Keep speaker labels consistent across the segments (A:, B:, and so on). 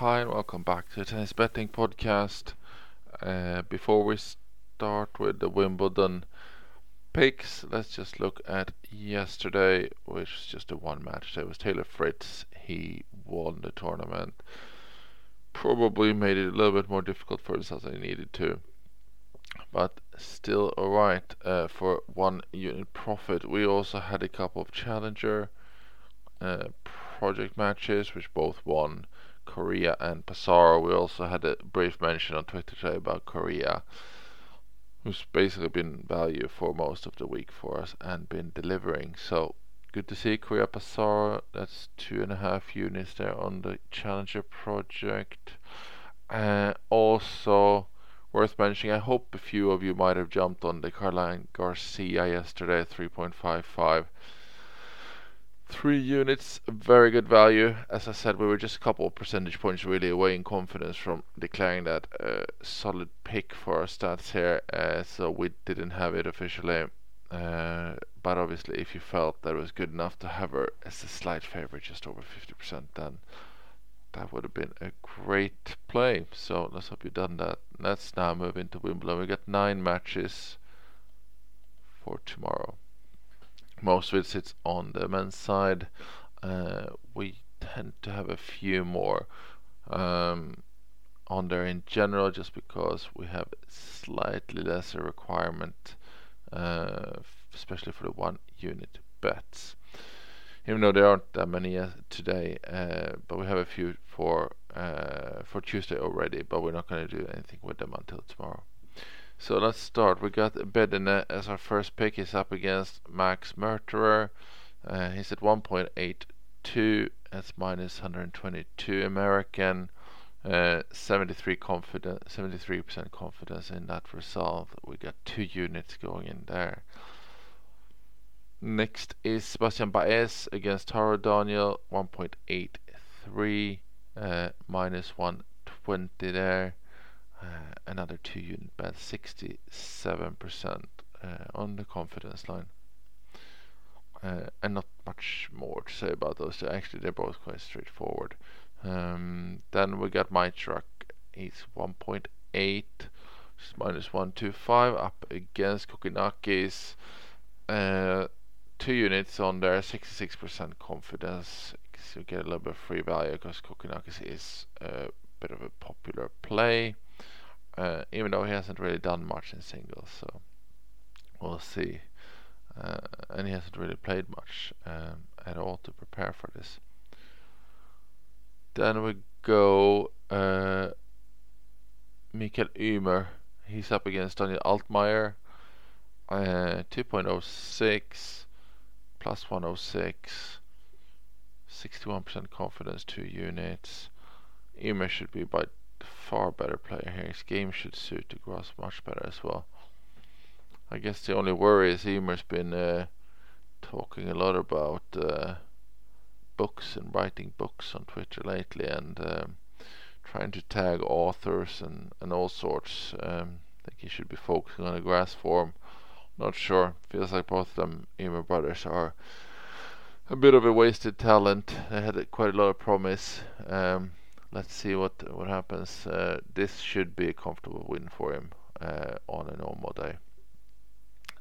A: Hi and welcome back to the Tennis Betting Podcast. Uh, before we start with the Wimbledon picks, let's just look at yesterday, which was just a one match. It was Taylor Fritz. He won the tournament. Probably made it a little bit more difficult for himself than he needed to. But still alright uh, for one unit profit. We also had a couple of challenger uh, project matches, which both won. Coria and Passaro. We also had a brief mention on Twitter today about Coria, who's basically been value for most of the week for us and been delivering. So good to see Coria Passaro. That's two and a half units there on the Challenger project. Uh, also worth mentioning, I hope a few of you might have jumped on the Caroline Garcia yesterday, 3.55 three units, very good value. As I said, we were just a couple of percentage points really away in confidence from declaring that uh, solid pick for our stats here. Uh, so we didn't have it officially. Uh, but obviously, if you felt that it was good enough to have her as a slight favorite, just over 50%, then that would have been a great play. So let's hope you've done that. Let's now move into Wimbledon. We got nine matches for tomorrow most of it sits on the men's side. Uh, we tend to have a few more um, on there in general, just because we have slightly lesser requirement, uh, especially for the one unit bets. Even though there aren't that many today, uh, but we have a few for uh, for Tuesday already. But we're not going to do anything with them until tomorrow. So let's start. We got Bedene as our first pick. He's up against Max Marterer. Uh, he's at 1.82. That's minus 122 American. Uh, 73 confident, 73% confidence in that result. We got two units going in there. Next is Sebastian Baez against Taro Daniel, 1.83, uh, minus 120 there. Uh, another two unit bet, 67% uh, on the confidence line. Uh, and not much more to say about those. Actually, they're both quite straightforward. Um, then we got Majchrzak. He's 1.8, minus 125, up against Kokkinakis. Uh, two units on there, 66% confidence. So you get a little bit of free value because Kokkinakis is a bit of a popular play uh, even though he hasn't really done much in singles. So we'll see. Uh, and he hasn't really played much um, at all to prepare for this. Then we go uh, Mikael. He's up against Daniel Altmaier. Uh, 2.06 plus 106. 61% confidence, 2 units. Ymer should be by far better player here. His game should suit the grass much better as well. I guess the only worry is Ymer's been uh, talking a lot about uh, books and writing books on Twitter lately and um, trying to tag authors and, and all sorts. Um, I think he should be focusing on the grass form. Not sure. Feels like both of them, Ymer brothers, are a bit of a wasted talent. They had quite a lot of promise. Um, let's see what what happens. Uh, this should be a comfortable win for him uh, on a normal day.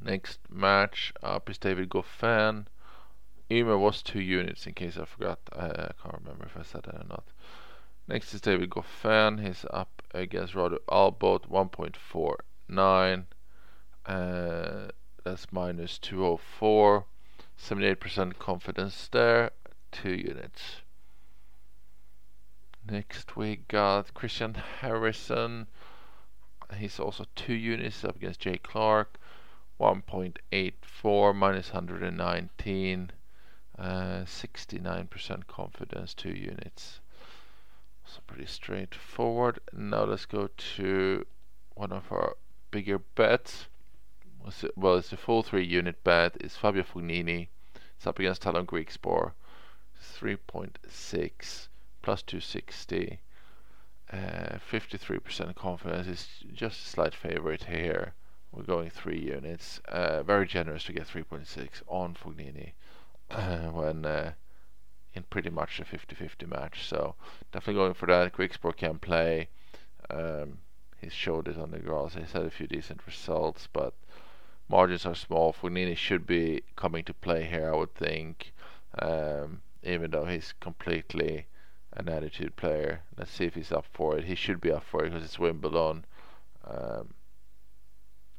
A: Next match up is David Goffin. Ymer was two units in case I forgot. I, can't remember if I said that or not. Next is David Goffin. He's up against Radu Albot 1.49. Uh, that's minus 204. 78% confidence there. Two units. Next we got Christian Harrison. He's also two units up against Jay Clarke. 1.84 minus 119. Uh, 69% confidence, two units. So pretty straightforward. Now let's go to one of our bigger bets. Well, it's a full three unit bet. It's Fabio Fognini. It's up against Tallon Griekspoor. 3.6 plus 260. 53% uh, confidence is just a slight favorite here. We're going three units. Uh, very generous to get 3.6 on Fognini uh, when uh, in pretty much a 50-50 match. So definitely going for that. Griekspoor can play. Um, he's showed it on the grass. He's had a few decent results, but margins are small. Fognini should be coming to play here, I would think, um, even though he's completely an attitude player. Let's see if he's up for it. He should be up for it because it's Wimbledon, um,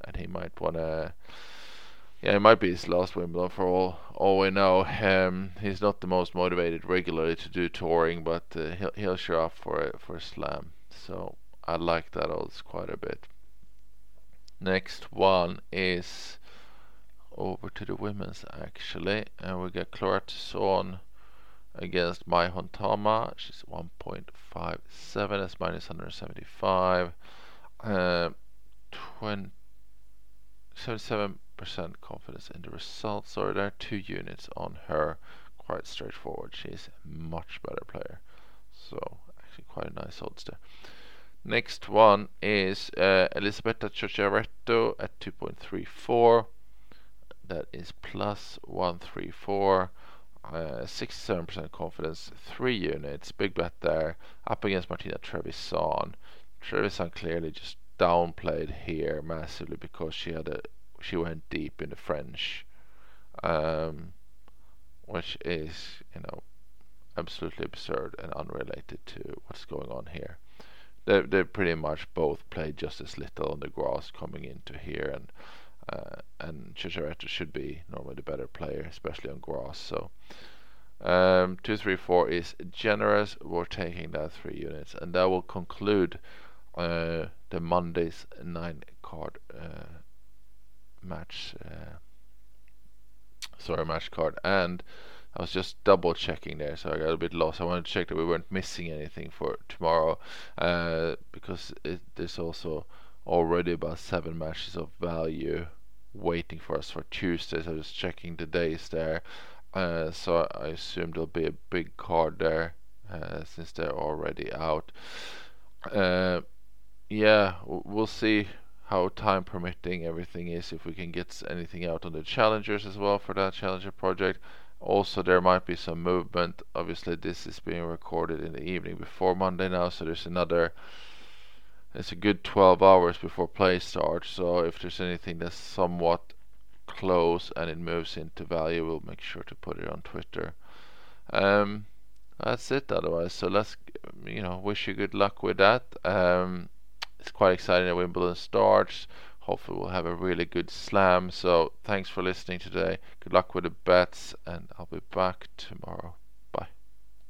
A: and he might want to. Yeah, it might be his last Wimbledon for all all we know. Um, he's not the most motivated regularly to do touring, but uh, he'll he'll show up for a, for slam. So I like that odds quite a bit. Next one is over to the women's actually, and we get Clara Tauson against Mai Hontama. She's 1.57, that's minus 175. Uh, 20, 77% confidence in the results. Sorry, there are two units on her. Quite straightforward. She's a much better player. So actually quite a nice odds there. Next one is uh, Elisabetta Cocciaretto at 2.34. That is plus 134. Uh, 67% confidence, 3 units, big bet there, up against Martina Trevisan. Trevisan clearly just downplayed here massively because she had a she went deep in the French, um, which is you know absolutely absurd and unrelated to what's going on here they they pretty much both played just as little on the grass coming into here, and uh, and Cocciaretto should be normally the better player, especially on grass. So um, two, three, four is generous. We're taking that three units, and that will conclude uh, the Monday's nine card uh, match. Uh, sorry, match card and. I was just double checking there, so I got a bit lost. I wanted to check that we weren't missing anything for tomorrow, uh, because it, there's also already about seven matches of value waiting for us for Tuesday. So I was checking the days there, uh, so I assume there'll be a big card there uh, since they're already out. Uh, yeah, we'll see how time permitting everything is if we can get anything out on the challengers as well for that challenger project also, there might be some movement. Obviously, this is being recorded in the evening before Monday now, so there's another. It's a good 12 hours before play starts. So if there's anything that's somewhat close and it moves into value, we'll make sure to put it on Twitter. Um, that's it. Otherwise, so let's you know wish you good luck with that. Um, it's quite exciting that Wimbledon starts. Hopefully, we'll have a really good slam. So, thanks for listening today. Good luck with the bets, and I'll be back tomorrow.